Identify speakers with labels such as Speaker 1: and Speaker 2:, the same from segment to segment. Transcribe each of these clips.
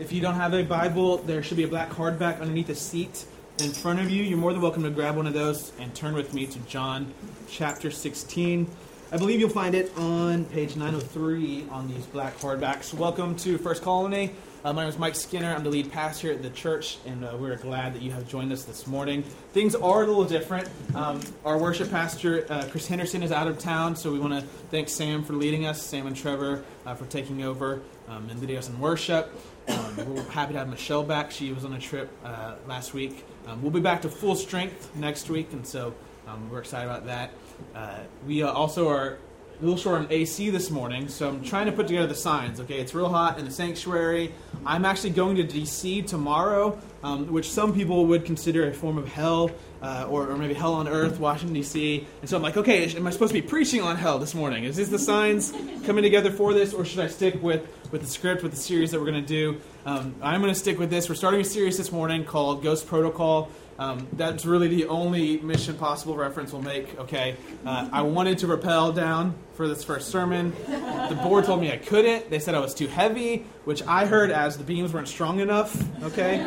Speaker 1: If you don't have a Bible, there should be a black hardback underneath the seat in front of you. You're more than welcome to grab one of those and turn with me to John chapter 16. I believe you'll find it on page 903 on these black hardbacks. Welcome to First Colony. Uh, my name is Mike Skinner. I'm the lead pastor at the church, and uh, we're glad that you have joined us this morning. Things are a little different. Um, our worship pastor, uh, Chris Henderson, is out of town, so we want to thank Sam for leading us, Sam and Trevor uh, for taking over um, and leading us in worship. Um, we're happy to have Michelle back. She was on a trip uh, last week. Um, we'll be back to full strength next week, and so um, we're excited about that. Uh, we also are a little short on AC this morning, so I'm trying to put together the signs. Okay, it's real hot in the sanctuary. I'm actually going to DC tomorrow, um, which some people would consider a form of hell, uh, or, or, maybe hell on earth, Washington D.C. And so I'm like, okay, am I supposed to be preaching on hell this morning? Is this the signs coming together for this, or should I stick with with the script, with the series that we're going to do? Um, I'm going to stick with this. We're starting a series this morning called Ghost Protocol. Um, that's really the only Mission Impossible reference we'll make. Okay, uh, I wanted to rappel down for this first sermon. The board told me I couldn't. They said I was too heavy, which I heard as the beams weren't strong enough. Okay,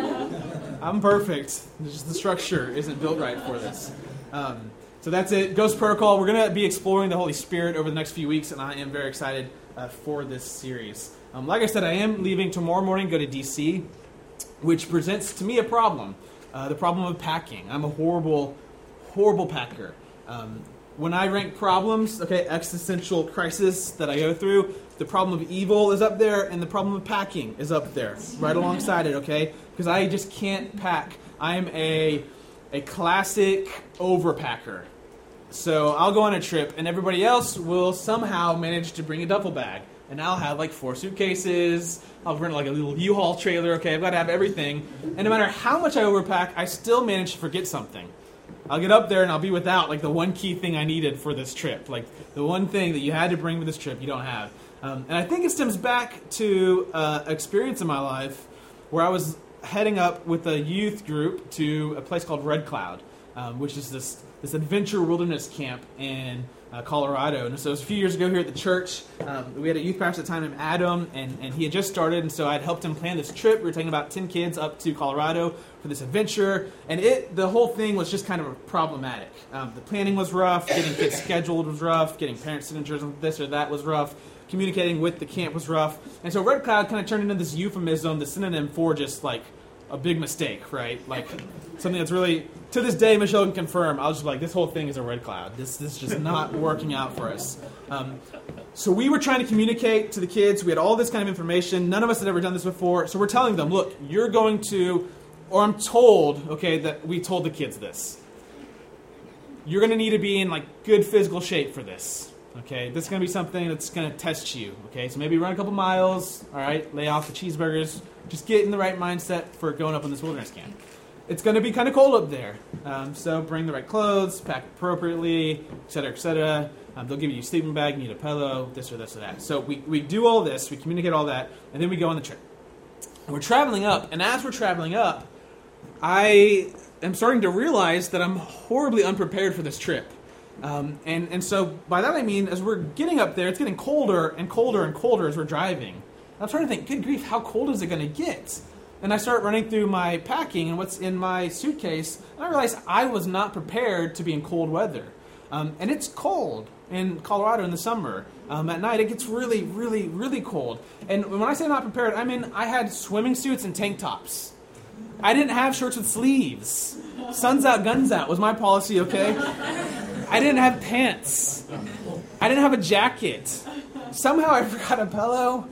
Speaker 1: I'm perfect. Just the structure isn't built right for this. Um, so that's it. Ghost Protocol. We're going to be exploring the Holy Spirit over the next few weeks, and I am very excited uh, for this series. Um, like I said, I am leaving tomorrow morning, go to DC, which presents to me a problem. Uh, the problem of packing. I'm a horrible, horrible packer. Um, when I rank problems, okay, existential crisis that I go through, the problem of evil is up there, and the problem of packing is up there, right alongside it, okay? Because I just can't pack. I am a a classic overpacker. So I'll go on a trip, and everybody else will somehow manage to bring a duffel bag, and I'll have like four suitcases, I'll rent like a little U-Haul trailer. Okay, I've got to have everything. And no matter how much I overpack, I still manage to forget something. I'll get up there and I'll be without like the one key thing I needed for this trip, like the one thing that you had to bring with this trip you don't have. Um, and I think it stems back to uh, experience in my life where I was heading up with a youth group to a place called Red Cloud, um, which is this this adventure wilderness camp in uh, Colorado. And so it was a few years ago here at the church. Um, we had a youth pastor at the time named Adam, and, and he had just started, and so I'd helped him plan this trip. We were taking about 10 kids up to Colorado for this adventure, and it the whole thing was just kind of problematic. Um, the planning was rough, getting kids scheduled was rough, getting parent signatures on this or that was rough, communicating with the camp was rough. And so Red Cloud kind of turned into this euphemism, the synonym for just like a big mistake, right? Like something that's really to this day, Michelle can confirm. I was just like, this whole thing is a red cloud. This this is just not working out for us. Um, so we were trying to communicate to the kids. We had all this kind of information. None of us had ever done this before. So we're telling them, look, you're going to, or I'm told, okay, that we told the kids this. You're going to need to be in like good physical shape for this. Okay, this is going to be something that's going to test you. Okay, so maybe run a couple miles. All right, lay off the cheeseburgers. Just get in the right mindset for going up on this wilderness camp. It's going to be kind of cold up there, um, so bring the right clothes, pack appropriately, et etc., etc. Um, they'll give you a sleeping bag, you need a pillow, this or this or that. So we, we do all this, we communicate all that, and then we go on the trip. And we're traveling up, and as we're traveling up, I am starting to realize that I'm horribly unprepared for this trip. Um, and, and so by that I mean, as we're getting up there, it's getting colder and colder and colder as we're driving. I'm trying to think, good grief, how cold is it going to get? And I start running through my packing and what's in my suitcase, and I realize I was not prepared to be in cold weather. Um, and it's cold in Colorado in the summer. Um, at night, it gets really, really, really cold. And when I say not prepared, I mean I had swimming suits and tank tops. I didn't have shirts with sleeves. Suns out, guns out was my policy, okay? I didn't have pants. I didn't have a jacket. Somehow I forgot a pillow.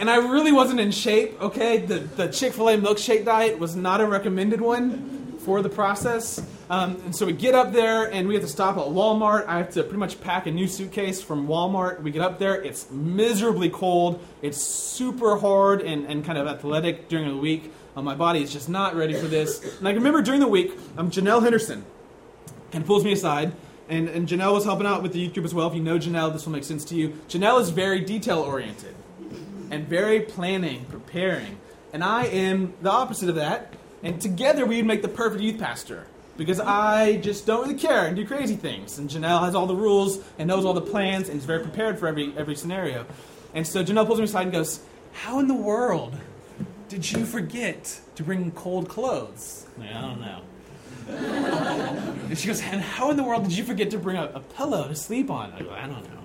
Speaker 1: And I really wasn't in shape, okay? The, the Chick fil A milkshake diet was not a recommended one for the process. Um, and so we get up there and we have to stop at Walmart. I have to pretty much pack a new suitcase from Walmart. We get up there, it's miserably cold, it's super hard and, and kind of athletic during the week. Uh, my body is just not ready for this. And I remember during the week, um, Janelle Henderson kind of pulls me aside. And, and Janelle was helping out with the group as well. If you know Janelle, this will make sense to you. Janelle is very detail oriented and very planning, preparing. And I am the opposite of that. And together we'd make the perfect youth pastor because I just don't really care and do crazy things. And Janelle has all the rules and knows all the plans and is very prepared for every every scenario. And so Janelle pulls me aside and goes, how in the world did you forget to bring cold clothes? Like, I don't know. and she goes, and how in the world did you forget to bring a, a pillow to sleep on? I go, I don't know.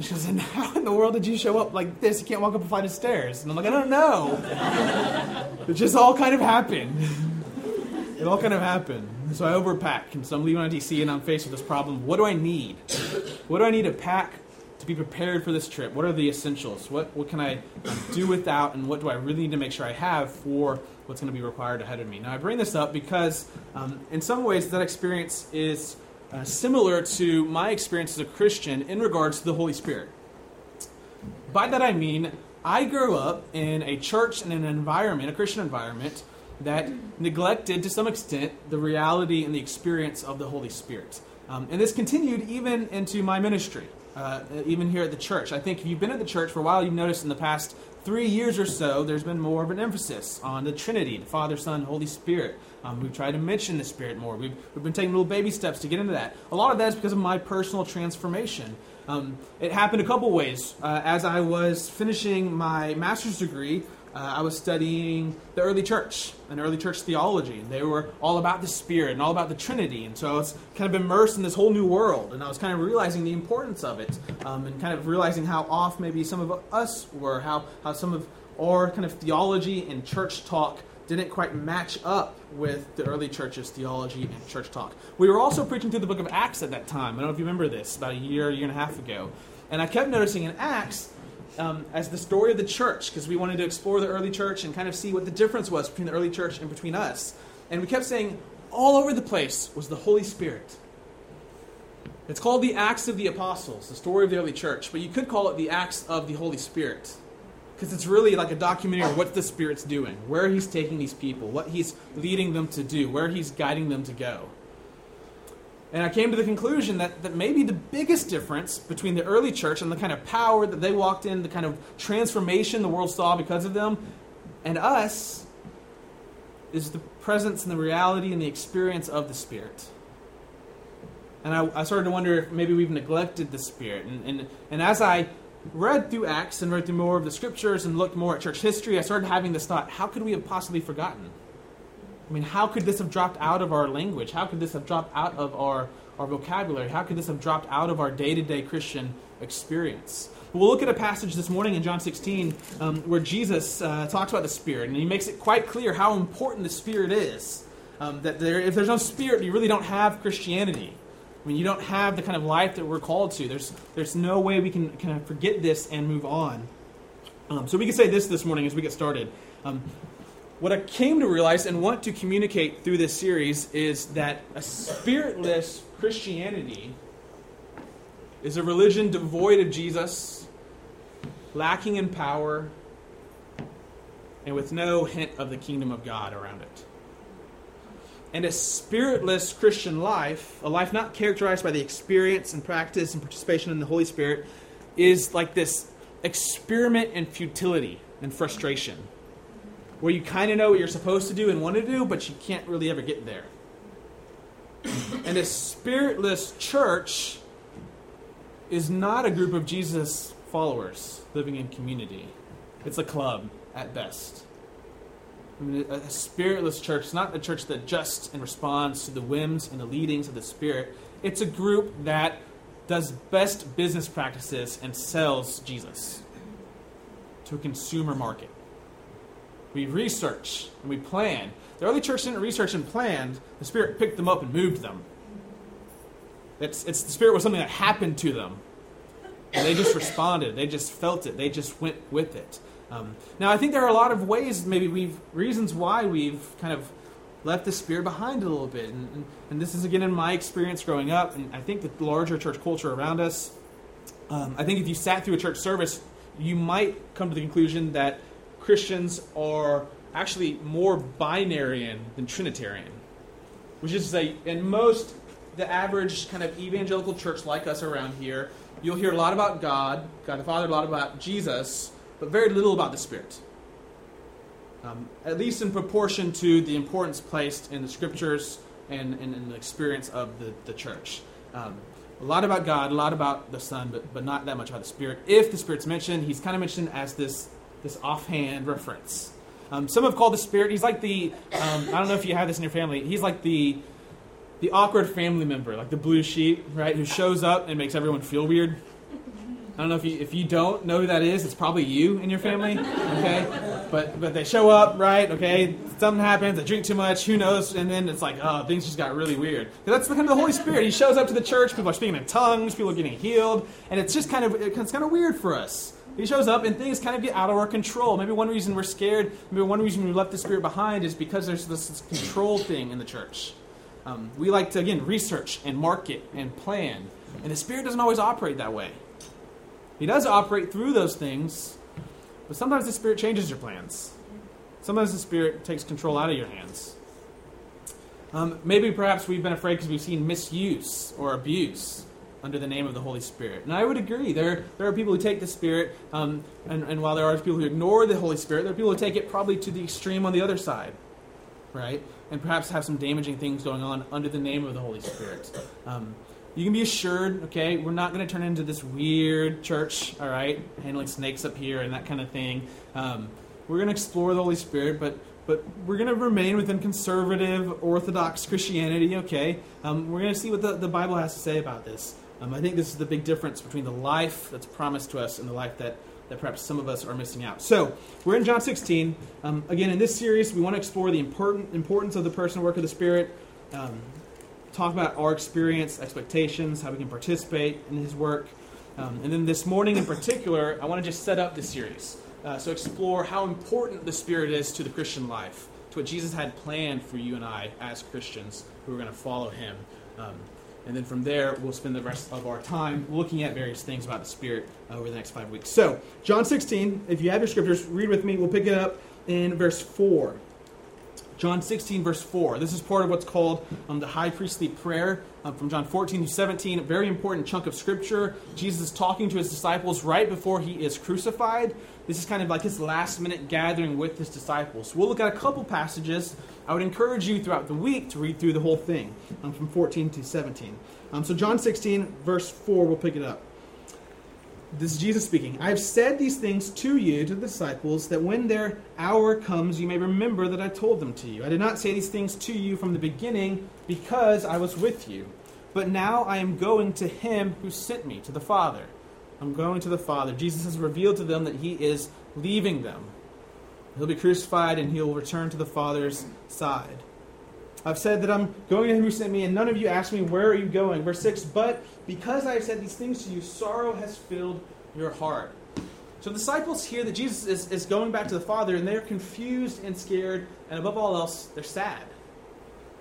Speaker 1: And she goes, and how in the world did you show up like this? You can't walk up a flight of stairs. And I'm like, I don't know. it just all kind of happened. it all kind of happened. So I overpack, and so I'm leaving on DC, and I'm faced with this problem. What do I need? What do I need to pack to be prepared for this trip? What are the essentials? What what can I do without, and what do I really need to make sure I have for what's going to be required ahead of me? Now I bring this up because, um, in some ways, that experience is uh, similar to my experience as a Christian in regards to the Holy Spirit. By that I mean, I grew up in a church and an environment, a Christian environment, that neglected to some extent the reality and the experience of the Holy Spirit. Um, and this continued even into my ministry, uh, even here at the church. I think if you've been at the church for a while, you've noticed in the past three years or so, there's been more of an emphasis on the Trinity, the Father, Son, Holy Spirit. Um, we've tried to mention the Spirit more. We've, we've been taking little baby steps to get into that. A lot of that is because of my personal transformation. Um, it happened a couple ways. Uh, as I was finishing my master's degree, uh, I was studying the early church and early church theology. And they were all about the Spirit and all about the Trinity. And so I was kind of immersed in this whole new world. And I was kind of realizing the importance of it um, and kind of realizing how off maybe some of us were, how, how some of our kind of theology and church talk didn't quite match up with the early church's theology and church talk. We were also preaching through the book of Acts at that time. I don't know if you remember this, about a year, year and a half ago. And I kept noticing in Acts, um, as the story of the church because we wanted to explore the early church and kind of see what the difference was between the early church and between us. And we kept saying, all over the place was the Holy Spirit. It's called the Acts of the Apostles, the story of the early church, but you could call it the Acts of the Holy Spirit. Because it's really like a documentary of what the Spirit's doing, where He's taking these people, what He's leading them to do, where He's guiding them to go. And I came to the conclusion that, that maybe the biggest difference between the early church and the kind of power that they walked in, the kind of transformation the world saw because of them, and us is the presence and the reality and the experience of the Spirit. And I, I started to wonder if maybe we've neglected the Spirit. And, and, and as I read through Acts and read through more of the scriptures and looked more at church history, I started having this thought how could we have possibly forgotten? I mean, how could this have dropped out of our language? How could this have dropped out of our, our vocabulary? How could this have dropped out of our day to day Christian experience? We'll look at a passage this morning in John 16 um, where Jesus uh, talks about the Spirit, and he makes it quite clear how important the Spirit is. Um, that there, if there's no Spirit, you really don't have Christianity. I mean, you don't have the kind of life that we're called to. There's, there's no way we can kind of forget this and move on. Um, so we can say this this morning as we get started. Um, what I came to realize and want to communicate through this series is that a spiritless Christianity is a religion devoid of Jesus, lacking in power, and with no hint of the kingdom of God around it. And a spiritless Christian life, a life not characterized by the experience and practice and participation in the Holy Spirit, is like this experiment in futility and frustration where you kind of know what you're supposed to do and want to do, but you can't really ever get there. and a spiritless church is not a group of Jesus followers living in community, it's a club at best. I mean, a spiritless church is not a church that adjusts and responds to the whims and the leadings of the Spirit. It's a group that does best business practices and sells Jesus to a consumer market. We research and we plan. The early church didn't research and plan. The Spirit picked them up and moved them. It's, it's the Spirit was something that happened to them. And they just responded. They just felt it. They just went with it. Um, now, I think there are a lot of ways, maybe we've reasons why we've kind of left the Spirit behind a little bit. And, and, and this is again in my experience growing up, and I think the larger church culture around us. Um, I think if you sat through a church service, you might come to the conclusion that Christians are actually more binitarian than Trinitarian, which is to say, in most, the average kind of evangelical church like us around here, you'll hear a lot about God, God the Father, a lot about Jesus, but very little about the Spirit. Um, at least in proportion to the importance placed in the scriptures and, and in the experience of the, the church. Um, a lot about God, a lot about the Son, but, but not that much about the Spirit. If the Spirit's mentioned, he's kind of mentioned as this this offhand reference. Um, some have called the Spirit, he's like the, um, I don't know if you have this in your family, he's like the, the awkward family member, like the blue sheep, right, who shows up and makes everyone feel weird. I don't know if you if you don't know who that is, it's probably you in your family, okay? But but they show up, right? Okay, something happens, they drink too much, who knows? And then it's like, oh, things just got really weird. That's the kind of the Holy Spirit. He shows up to the church, people are speaking in tongues, people are getting healed, and it's just kind of it's kind of weird for us. He shows up and things kind of get out of our control. Maybe one reason we're scared, maybe one reason we left the Spirit behind is because there's this, this control thing in the church. Um, we like to again research and market and plan, and the Spirit doesn't always operate that way. He does operate through those things, but sometimes the Spirit changes your plans. Sometimes the Spirit takes control out of your hands. Um, maybe perhaps we've been afraid because we've seen misuse or abuse under the name of the Holy Spirit. And I would agree. There, there are people who take the Spirit, um, and, and while there are people who ignore the Holy Spirit, there are people who take it probably to the extreme on the other side, right? And perhaps have some damaging things going on under the name of the Holy Spirit. Um, you can be assured, okay, we're not going to turn into this weird church, all right, handling snakes up here and that kind of thing. Um, we're going to explore the Holy Spirit, but but we're going to remain within conservative, orthodox Christianity, okay? Um, we're going to see what the, the Bible has to say about this. Um, I think this is the big difference between the life that's promised to us and the life that, that perhaps some of us are missing out. So, we're in John 16. Um, again, in this series, we want to explore the important, importance of the person and work of the Spirit. Talk about our experience, expectations, how we can participate in His work. Um, and then this morning in particular, I want to just set up this series. Uh, so, explore how important the Spirit is to the Christian life, to what Jesus had planned for you and I as Christians who are going to follow Him. Um, and then from there, we'll spend the rest of our time looking at various things about the Spirit uh, over the next five weeks. So, John 16, if you have your scriptures, read with me. We'll pick it up in verse 4. John 16, verse 4. This is part of what's called um, the high priestly prayer um, from John 14 to 17. A very important chunk of scripture. Jesus is talking to his disciples right before he is crucified. This is kind of like his last minute gathering with his disciples. We'll look at a couple passages. I would encourage you throughout the week to read through the whole thing um, from 14 to 17. Um, so, John 16, verse 4, we'll pick it up. This is Jesus speaking. I have said these things to you, to the disciples, that when their hour comes, you may remember that I told them to you. I did not say these things to you from the beginning because I was with you. But now I am going to him who sent me, to the Father. I'm going to the Father. Jesus has revealed to them that he is leaving them. He'll be crucified and he'll return to the Father's side. I've said that I'm going to him who sent me, and none of you asked me, Where are you going? Verse 6 But because I have said these things to you, sorrow has filled your heart. So the disciples hear that Jesus is, is going back to the Father, and they're confused and scared, and above all else, they're sad.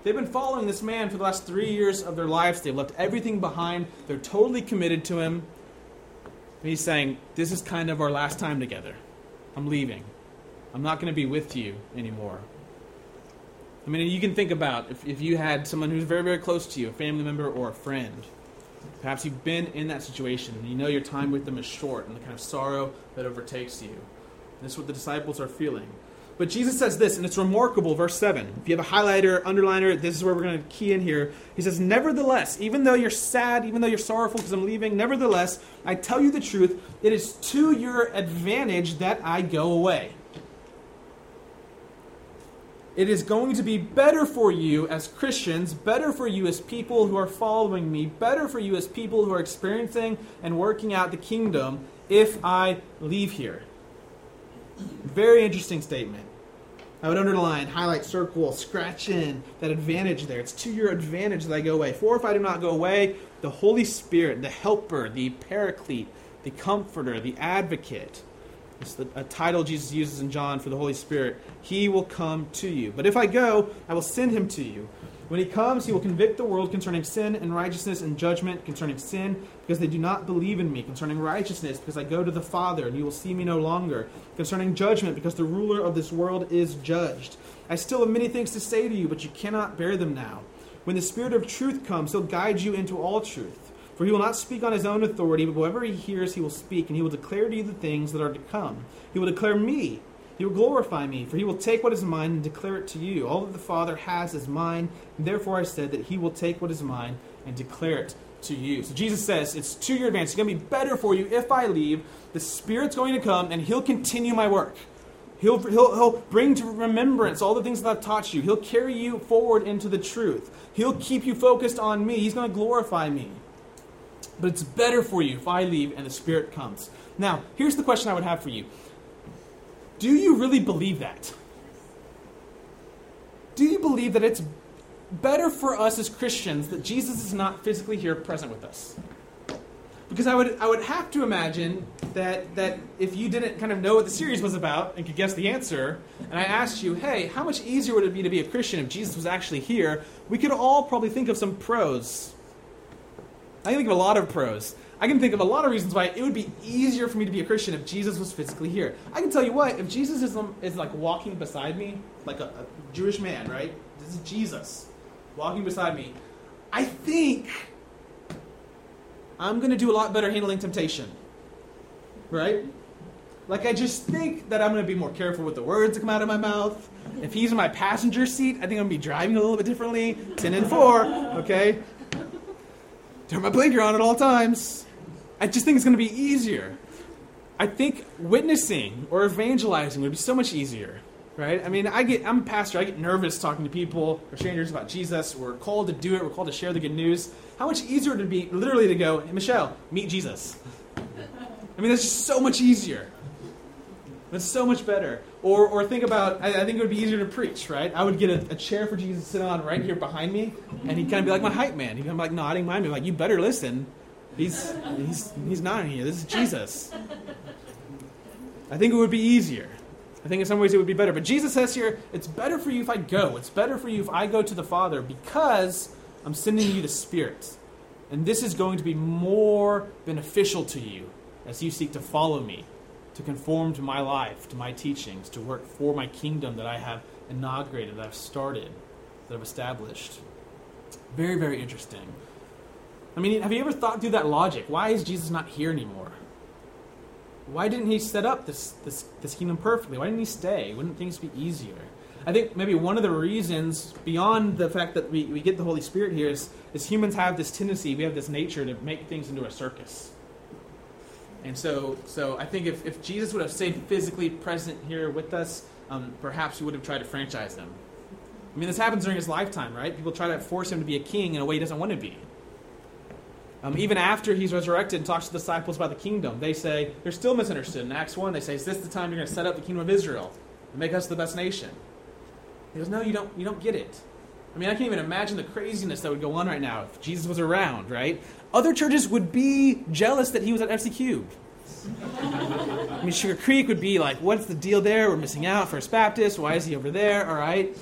Speaker 1: They've been following this man for the last three years of their lives. They've left everything behind. They're totally committed to him. And he's saying, This is kind of our last time together. I'm leaving. I'm not going to be with you anymore. I mean, you can think about if, if you had someone who's very, very close to you, a family member or a friend. Perhaps you've been in that situation and you know your time with them is short and the kind of sorrow that overtakes you. This is what the disciples are feeling. But Jesus says this, and it's remarkable, verse 7. If you have a highlighter, underliner, this is where we're going to key in here. He says, Nevertheless, even though you're sad, even though you're sorrowful because I'm leaving, nevertheless, I tell you the truth, it is to your advantage that I go away. It is going to be better for you as Christians, better for you as people who are following me, better for you as people who are experiencing and working out the kingdom if I leave here. Very interesting statement. I would underline, highlight, circle, scratch in that advantage there. It's to your advantage that I go away. For if I do not go away, the Holy Spirit, the helper, the paraclete, the comforter, the advocate, it's the, a title Jesus uses in John for the Holy Spirit. He will come to you. But if I go, I will send him to you. When he comes, he will convict the world concerning sin and righteousness and judgment concerning sin, because they do not believe in me, concerning righteousness, because I go to the Father, and you will see me no longer, concerning judgment, because the ruler of this world is judged. I still have many things to say to you, but you cannot bear them now. When the Spirit of truth comes, he'll guide you into all truth. For he will not speak on his own authority, but whatever he hears, he will speak, and he will declare to you the things that are to come. He will declare me. He will glorify me, for he will take what is mine and declare it to you. All that the Father has is mine, and therefore I said that he will take what is mine and declare it to you. So Jesus says, It's to your advantage. It's going to be better for you if I leave. The Spirit's going to come and He'll continue my work. He'll, he'll, he'll bring to remembrance all the things that I've taught you. He'll carry you forward into the truth. He'll keep you focused on me. He's going to glorify me. But it's better for you if I leave and the Spirit comes. Now, here's the question I would have for you Do you really believe that? Do you believe that it's better for us as Christians that Jesus is not physically here present with us? Because I would, I would have to imagine that, that if you didn't kind of know what the series was about and could guess the answer, and I asked you, hey, how much easier would it be to be a Christian if Jesus was actually here? We could all probably think of some pros. I can think of a lot of pros. I can think of a lot of reasons why it would be easier for me to be a Christian if Jesus was physically here. I can tell you what, if Jesus is, is like walking beside me, like a, a Jewish man, right? This is Jesus walking beside me. I think I'm going to do a lot better handling temptation. Right? Like, I just think that I'm going to be more careful with the words that come out of my mouth. If he's in my passenger seat, I think I'm going to be driving a little bit differently. 10 and 4, okay? Turn my blinker on at all times. I just think it's going to be easier. I think witnessing or evangelizing would be so much easier right? I mean, I get I'm a pastor. I get nervous talking to people or strangers about Jesus. We're called to do it. We're called to share the good news. How much easier would it be literally to go, hey, Michelle, meet Jesus? I mean, that's just so much easier. That's so much better. Or, or think about, I, I think it would be easier to preach, right? I would get a, a, chair for Jesus to sit on right here behind me, and he'd kind of be like my hype man. He'd be like nodding behind me, like, you better listen. He's, he's, he's not in here. This is Jesus. I think it would be easier. I think in some ways it would be better. But Jesus says here, it's better for you if I go. It's better for you if I go to the Father because I'm sending you the Spirit. And this is going to be more beneficial to you as you seek to follow me, to conform to my life, to my teachings, to work for my kingdom that I have inaugurated, that I've started, that I've established. Very, very interesting. I mean, have you ever thought through that logic? Why is Jesus not here anymore? why didn't he set up this, this, this kingdom perfectly? Why didn't he stay? Wouldn't things be easier? I think maybe one of the reasons, beyond the fact that we, we get the Holy Spirit here, is, is humans have this tendency, we have this nature to make things into a circus. And so, so I think if, if Jesus would have stayed physically present here with us, um, perhaps we would have tried to franchise them. I mean, this happens during his lifetime, right? People try to force him to be a king in a way he doesn't want to be. Um, even after he's resurrected and talks to the disciples about the kingdom, they say, they're still misunderstood. In Acts 1, they say, Is this the time you're going to set up the kingdom of Israel and make us the best nation? He goes, No, you don't, you don't get it. I mean, I can't even imagine the craziness that would go on right now if Jesus was around, right? Other churches would be jealous that he was at FC Cube. I mean, Sugar Creek would be like, what's the deal there? We're missing out. First Baptist, why is he over there? All right.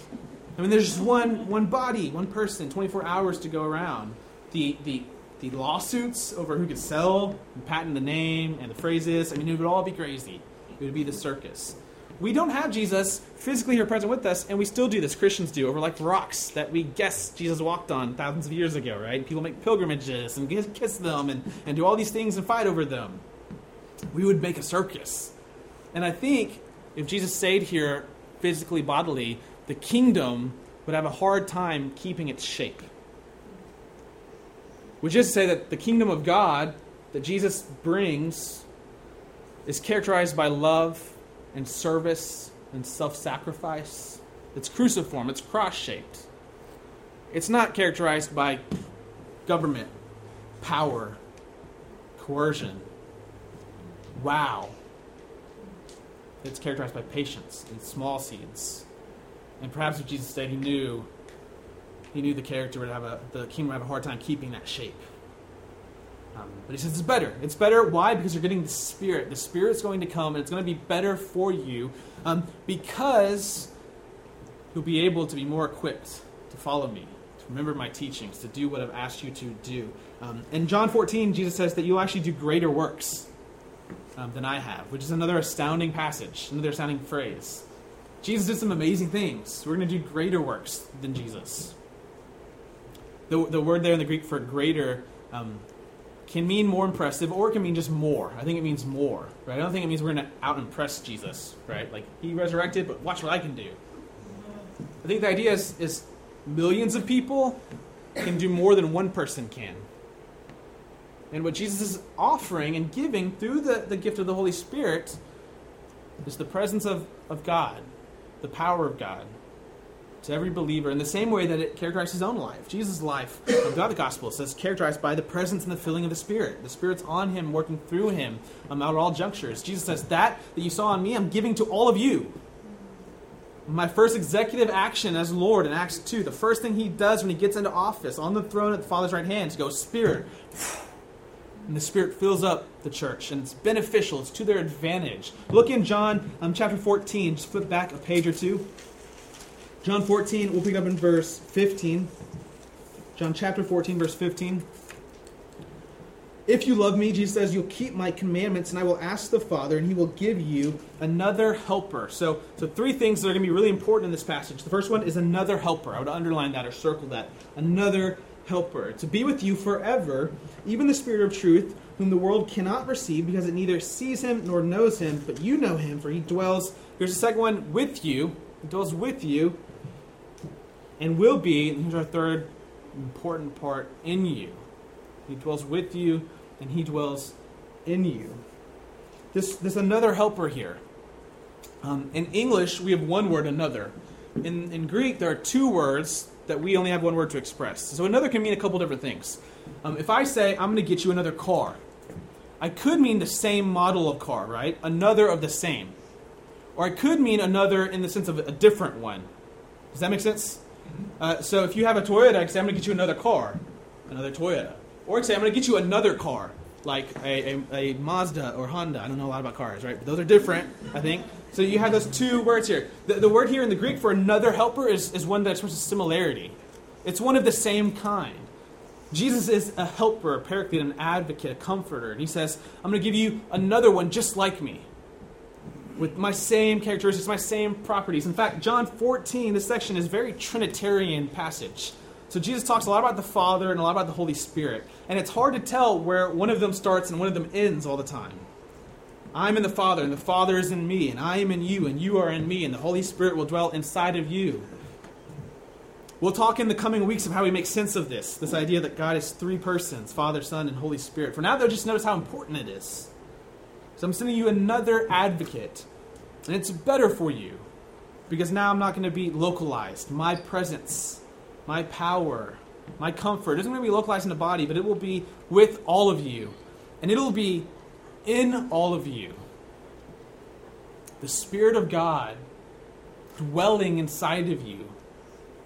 Speaker 1: I mean, there's just one, one body, one person, 24 hours to go around. The, the the lawsuits over who could sell and patent the name and the phrases. I mean, it would all be crazy. It would be the circus. We don't have Jesus physically here present with us, and we still do this. Christians do over like rocks that we guess Jesus walked on thousands of years ago, right? People make pilgrimages and kiss them and, and do all these things and fight over them. We would make a circus. And I think if Jesus stayed here physically, bodily, the kingdom would have a hard time keeping its shape. Which is to say that the kingdom of God that Jesus brings is characterized by love and service and self sacrifice. It's cruciform, it's cross shaped. It's not characterized by government, power, coercion. Wow. It's characterized by patience and small seeds. And perhaps if Jesus said he knew he knew the character would have a the king would have a hard time keeping that shape. Um, but he says it's better. It's better. Why? Because you're getting the Spirit. The Spirit's going to come, and it's going to be better for you um, because you'll be able to be more equipped to follow me, to remember my teachings, to do what I've asked you to do. Um, in John 14, Jesus says that you'll actually do greater works um, than I have, which is another astounding passage, another astounding phrase. Jesus did some amazing things. We're going to do greater works than Jesus. The, the word there in the Greek for greater um, can mean more impressive or it can mean just more. I think it means more, right? I don't think it means we're going to out impress Jesus, right? Like, he resurrected, but watch what I can do. I think the idea is, is millions of people can do more than one person can. And what Jesus is offering and giving through the, the gift of the Holy Spirit is the presence of, of God, the power of God to every believer in the same way that it characterized his own life. Jesus' life, throughout the gospel, says characterized by the presence and the filling of the Spirit. The Spirit's on him, working through him um, at all junctures. Jesus says, That that you saw on me, I'm giving to all of you. My first executive action as Lord in Acts 2, the first thing he does when he gets into office on the throne at the Father's right hand is go, Spirit. And the Spirit fills up the church, and it's beneficial. It's to their advantage. Look in John um, chapter 14. Just flip back a page or two. John 14, we'll pick up in verse 15. John chapter 14, verse 15. If you love me, Jesus says, you'll keep my commandments, and I will ask the Father, and he will give you another helper. So, so three things that are going to be really important in this passage. The first one is another helper. I would underline that or circle that. Another helper. To be with you forever, even the Spirit of truth, whom the world cannot receive because it neither sees him nor knows him, but you know him, for he dwells, here's the second one, with you. He dwells with you and will be, and here's our third important part, in you. He dwells with you, and he dwells in you. This, there's another helper here. Um, in English, we have one word, another. In, in Greek, there are two words that we only have one word to express. So another can mean a couple different things. Um, if I say, I'm going to get you another car, I could mean the same model of car, right? Another of the same. Or I could mean another in the sense of a different one. Does that make sense? Uh, so if you have a Toyota, I'm going to get you another car, another Toyota. Or I say I'm going to get you another car, like a, a, a, Mazda or Honda. I don't know a lot about cars, right? But those are different, I think. So you have those two words here. The, the word here in the Greek for another helper is, is one that expresses similarity. It's one of the same kind. Jesus is a helper, a paraclete, an advocate, a comforter. And he says, I'm going to give you another one just like me with my same characteristics, my same properties. In fact, John 14, this section is very Trinitarian passage. So Jesus talks a lot about the Father and a lot about the Holy Spirit. And it's hard to tell where one of them starts and one of them ends all the time. I'm in the Father, and the Father is in me, and I am in you, and you are in me, and the Holy Spirit will dwell inside of you. We'll talk in the coming weeks of how we make sense of this this idea that God is three persons Father, Son, and Holy Spirit. For now, though, just notice how important it is. So I'm sending you another advocate. And it's better for you because now I'm not going to be localized. My presence, my power, my comfort isn't going to be localized in the body, but it will be with all of you. And it'll be in all of you. The Spirit of God dwelling inside of you,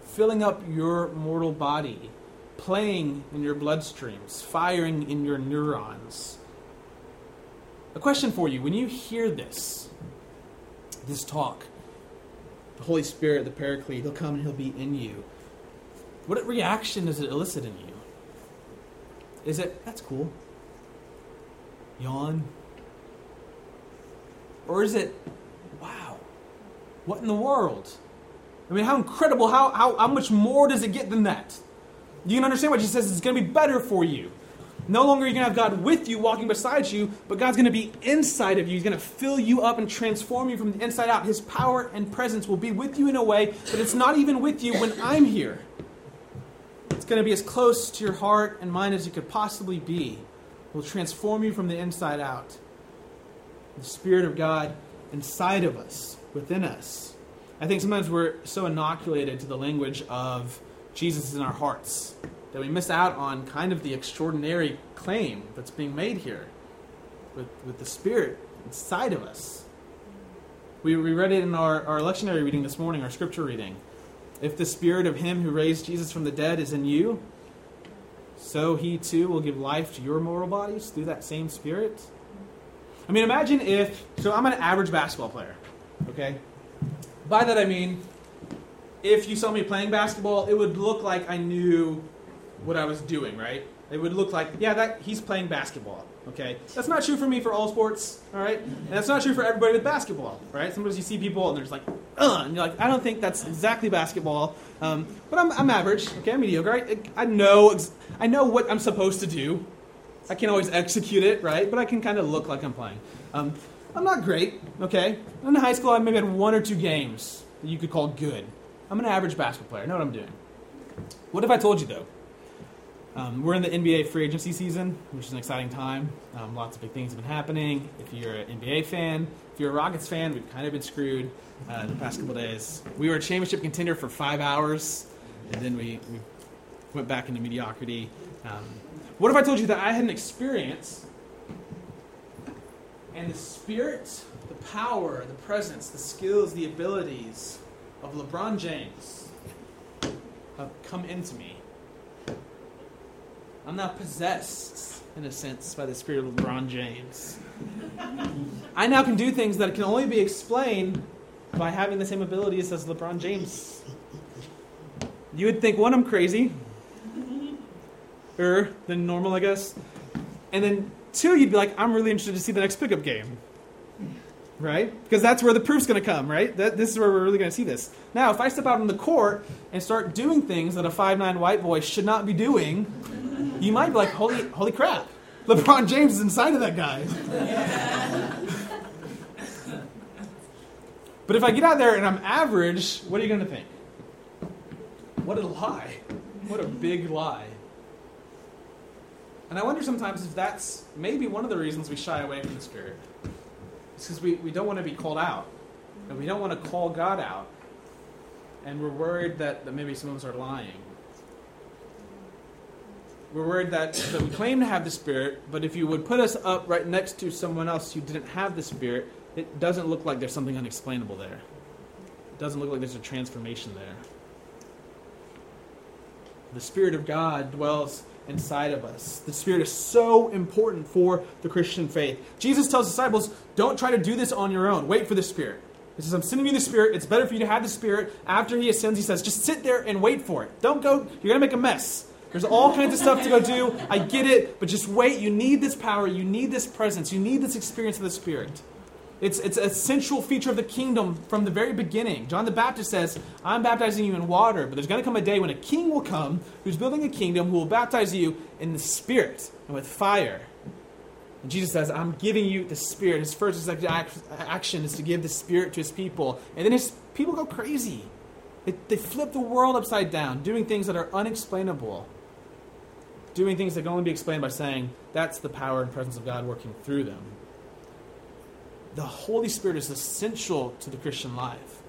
Speaker 1: filling up your mortal body, playing in your bloodstreams, firing in your neurons a question for you when you hear this, this talk, the Holy Spirit, the Paraclete, He'll come and He'll be in you. What reaction does it elicit in you? Is it, that's cool? Yawn? Or is it, wow, what in the world? I mean, how incredible, how, how, how much more does it get than that? You can understand what Jesus says is going to be better for you. No longer are you going to have God with you, walking beside you, but God's going to be inside of you. He's going to fill you up and transform you from the inside out. His power and presence will be with you in a way that it's not even with you when I'm here. It's going to be as close to your heart and mind as it could possibly be. It will transform you from the inside out. The Spirit of God inside of us, within us. I think sometimes we're so inoculated to the language of Jesus is in our hearts that we miss out on kind of the extraordinary claim that's being made here with, with the Spirit inside of us. We, we read it in our, our lectionary reading this morning, our scripture reading. If the Spirit of Him who raised Jesus from the dead is in you, so He too will give life to your mortal bodies through that same Spirit. I mean, imagine if. So I'm an average basketball player, okay? By that I mean, if you saw me playing basketball, it would look like I knew what I was doing, right? It would look like, yeah, that he's playing basketball. Okay, that's not true for me for all sports. All right, and that's not true for everybody with basketball. Right? Sometimes you see people and there's like, uh, and you're like, I don't think that's exactly basketball. Um, but I'm, I'm average. Okay, I'm mediocre. I, I know I know what I'm supposed to do. I can't always execute it, right? But I can kind of look like I'm playing. Um, I'm not great. Okay, in high school I maybe had one or two games that you could call good. I'm an average basketball player. I know what I'm doing. What if I told you though? Um, we're in the NBA free agency season, which is an exciting time. Um, lots of big things have been happening. If you're an NBA fan, if you're a Rockets fan, we've kind of been screwed uh, the past couple days. We were a championship contender for five hours, and then we, we went back into mediocrity. Um, what if I told you that I had an experience and the spirit, the power, the presence, the skills, the abilities of LeBron James have come into me? I'm now possessed, in a sense, by the spirit of LeBron James. I now can do things that can only be explained by having the same abilities as LeBron James. You would think, one, I'm crazy, er, than normal, I guess. And then two, you'd be like, I'm really interested to see the next pickup game. Right? Because that's where the proof's going to come, right? That, this is where we're really going to see this. Now, if I step out on the court and start doing things that a five-nine white boy should not be doing, you might be like, holy, holy crap. LeBron James is inside of that guy. but if I get out there and I'm average, what are you going to think? What a lie. What a big lie. And I wonder sometimes if that's maybe one of the reasons we shy away from the Spirit. Because we, we don't want to be called out. And we don't want to call God out. And we're worried that, that maybe some of us are lying. We're worried that, that we claim to have the Spirit, but if you would put us up right next to someone else who didn't have the Spirit, it doesn't look like there's something unexplainable there. It doesn't look like there's a transformation there. The Spirit of God dwells inside of us. The Spirit is so important for the Christian faith. Jesus tells disciples, don't try to do this on your own. Wait for the Spirit. He says, I'm sending you the Spirit. It's better for you to have the Spirit. After he ascends, he says, just sit there and wait for it. Don't go, you're going to make a mess. There's all kinds of stuff to go do. I get it, but just wait. You need this power. You need this presence. You need this experience of the Spirit. It's, it's a central feature of the kingdom from the very beginning. John the Baptist says, I'm baptizing you in water, but there's going to come a day when a king will come who's building a kingdom who will baptize you in the Spirit and with fire. And Jesus says, I'm giving you the Spirit. His first action is to give the Spirit to his people. And then his people go crazy. They, they flip the world upside down, doing things that are unexplainable. Doing things that can only be explained by saying, that's the power and presence of God working through them the Holy Spirit is essential to the Christian life,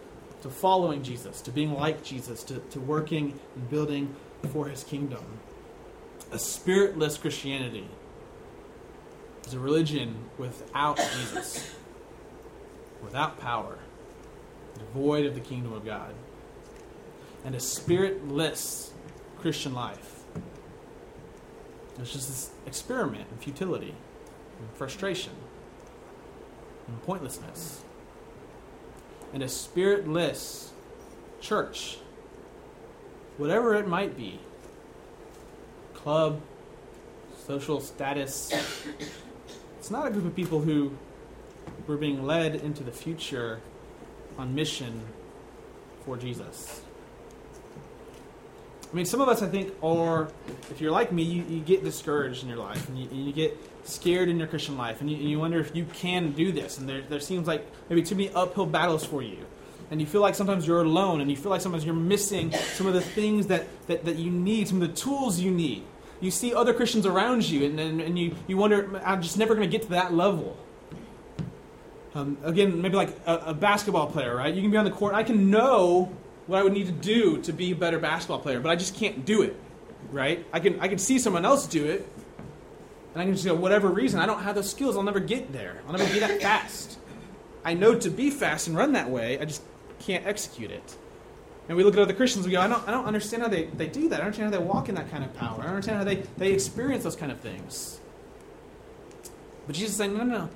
Speaker 1: to following Jesus, to being like Jesus, to, to working and building for his kingdom. A spiritless Christianity is a religion without Jesus, without power, devoid of the kingdom of God. And a spiritless Christian life is just this experiment in futility and frustration and pointlessness. And a spiritless church, whatever it might be club, social status it's not a group of people who were being led into the future on mission for Jesus. I mean, some of us, I think, are, if you're like me, you, you get discouraged in your life and you, you get scared in your Christian life, and you, and you wonder if you can do this, and there, there seems like maybe too many uphill battles for you. And you feel like sometimes you're alone, and you feel like sometimes you're missing some of the things that, that, that you need, some of the tools you need. You see other Christians around you, and, and, and you, you wonder, I'm just never going to get to that level. Um, again, maybe like a, a, basketball player, right? You can be on the court. I can know what I would need to do to be a better basketball player, but I just can't do it, right? I can, I can see someone else do it, and I can just go, whatever reason, I don't have those skills. I'll never get there. I'll never be that fast. I know to be fast and run that way. I just can't execute it. And we look at other Christians, we go, I don't, I don't understand how they, they do that. I don't understand how they walk in that kind of power. I don't understand how they, they experience those kind of things. But Jesus is saying, no, no, no.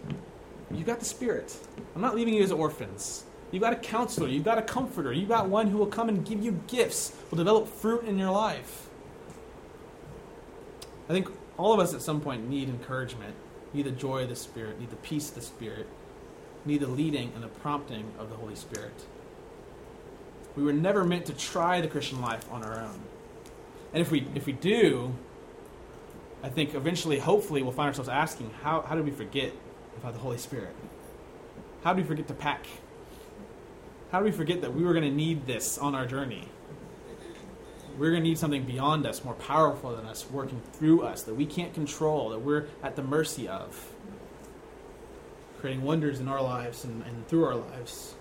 Speaker 1: You've got the Spirit. I'm not leaving you as orphans. You've got a counselor. You've got a comforter. You've got one who will come and give you gifts, will develop fruit in your life. I think all of us at some point need encouragement, need the joy of the Spirit, need the peace of the Spirit, need the leading and the prompting of the Holy Spirit. We were never meant to try the Christian life on our own. And if we, if we do, I think eventually, hopefully, we'll find ourselves asking, how, how did we forget about the Holy Spirit? How did we forget to pack? How did we forget that we were going to need this on our journey? We're going to need something beyond us, more powerful than us, working through us, that we can't control, that we're at the mercy of, creating wonders in our lives and, and through our lives.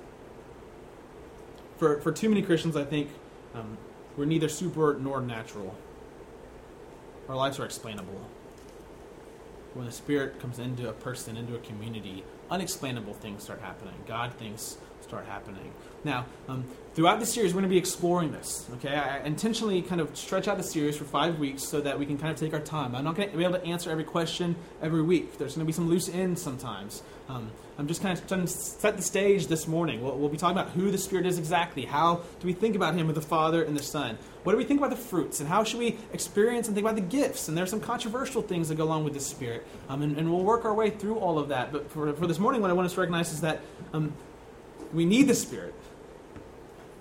Speaker 1: For, for too many Christians, I think um, we're neither super nor natural. Our lives are explainable. When the Spirit comes into a person, into a community, unexplainable things start happening. God things start happening. Now, um, throughout the series, we're going to be exploring this. Okay, I intentionally kind of stretch out the series for five weeks so that we can kind of take our time. I'm not going to be able to answer every question every week. There's going to be some loose ends sometimes. Um, I'm just kind of trying to set the stage this morning. We'll, we'll, be talking about who the Spirit is exactly. How do we think about Him with the Father and the Son? What do we think about the fruits? And how should we experience and think about the gifts? And there's some controversial things that go along with the Spirit. Um, and, and, we'll work our way through all of that. But for, for this morning, what I want us to recognize is that um, we need the Spirit.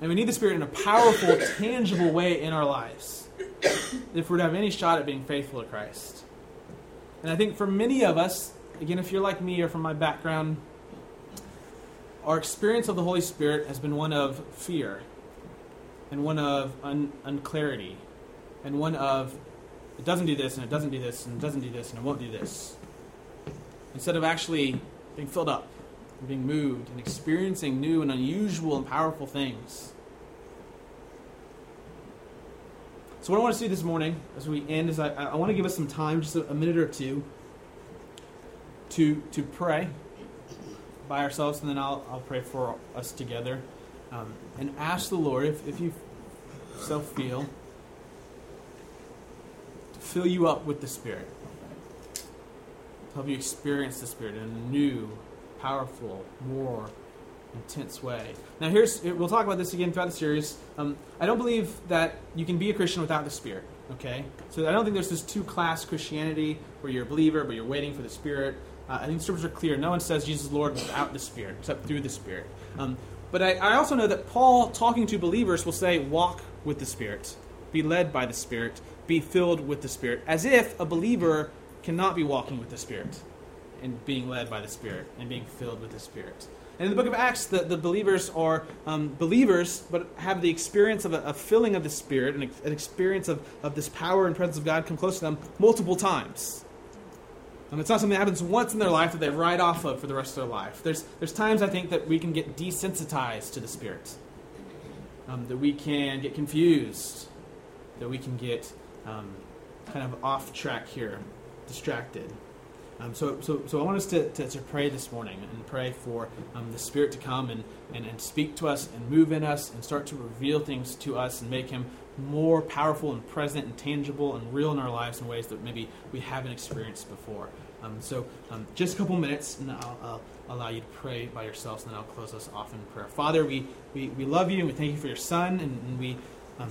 Speaker 1: And we need the Spirit in a powerful, tangible way in our lives if we're to have any shot at being faithful to Christ. And I think for many of us, again, if you're like me or from my background, our experience of the Holy Spirit has been one of fear and one of un- unclarity and one of it doesn't do this and it doesn't do this and it doesn't do this and it won't do this. Instead of actually being filled up being moved and experiencing new and unusual and powerful things. So, what I want to do this morning as we end is I, I want to give us some time, just a, a minute or two, to, to pray by ourselves, and then I'll, I'll pray for us together. Um, and ask the Lord, if, if you so feel, to fill you up with the Spirit. To help you experience the Spirit in a new, powerful, more intense way. Now, here's we'll talk about this again throughout the series. Um, I don't believe that you can be a Christian without the Spirit. Okay, so I don't think there's this two-class Christianity where you're a believer but you're waiting for the Spirit. Uh, I think the scriptures are clear. No one says Jesus is Lord without the Spirit, except through the Spirit. Um, but I, I also know that Paul, talking to believers, will say, "Walk with the Spirit, be led by the Spirit, be filled with the Spirit," as if a believer cannot be walking with the Spirit and being led by the Spirit and being filled with the Spirit. And in the book of Acts, the, the believers are um, believers, but have the experience of a, a filling of the Spirit, an, an experience of, of this power and presence of God come close to them multiple times. Um, it's not something that happens once in their life that they write off of for the rest of their life. There's, there's times, I think, that we can get desensitized to the Spirit, um, that we can get confused, that we can get um, kind of off track here, distracted. Um, so, so, so I want us to, to, to, pray this morning and pray for um, the Spirit to come and, and, and speak to us and move in us and start to reveal things to us and make Him more powerful and present and tangible and real in our lives in ways that maybe we haven't experienced before. Um, so, um, just a couple minutes, and I'll, I'll, allow you to pray by yourselves, and then I'll close us off in prayer. Father, we, we, we love you and we thank you for your Son, and, and we. Um,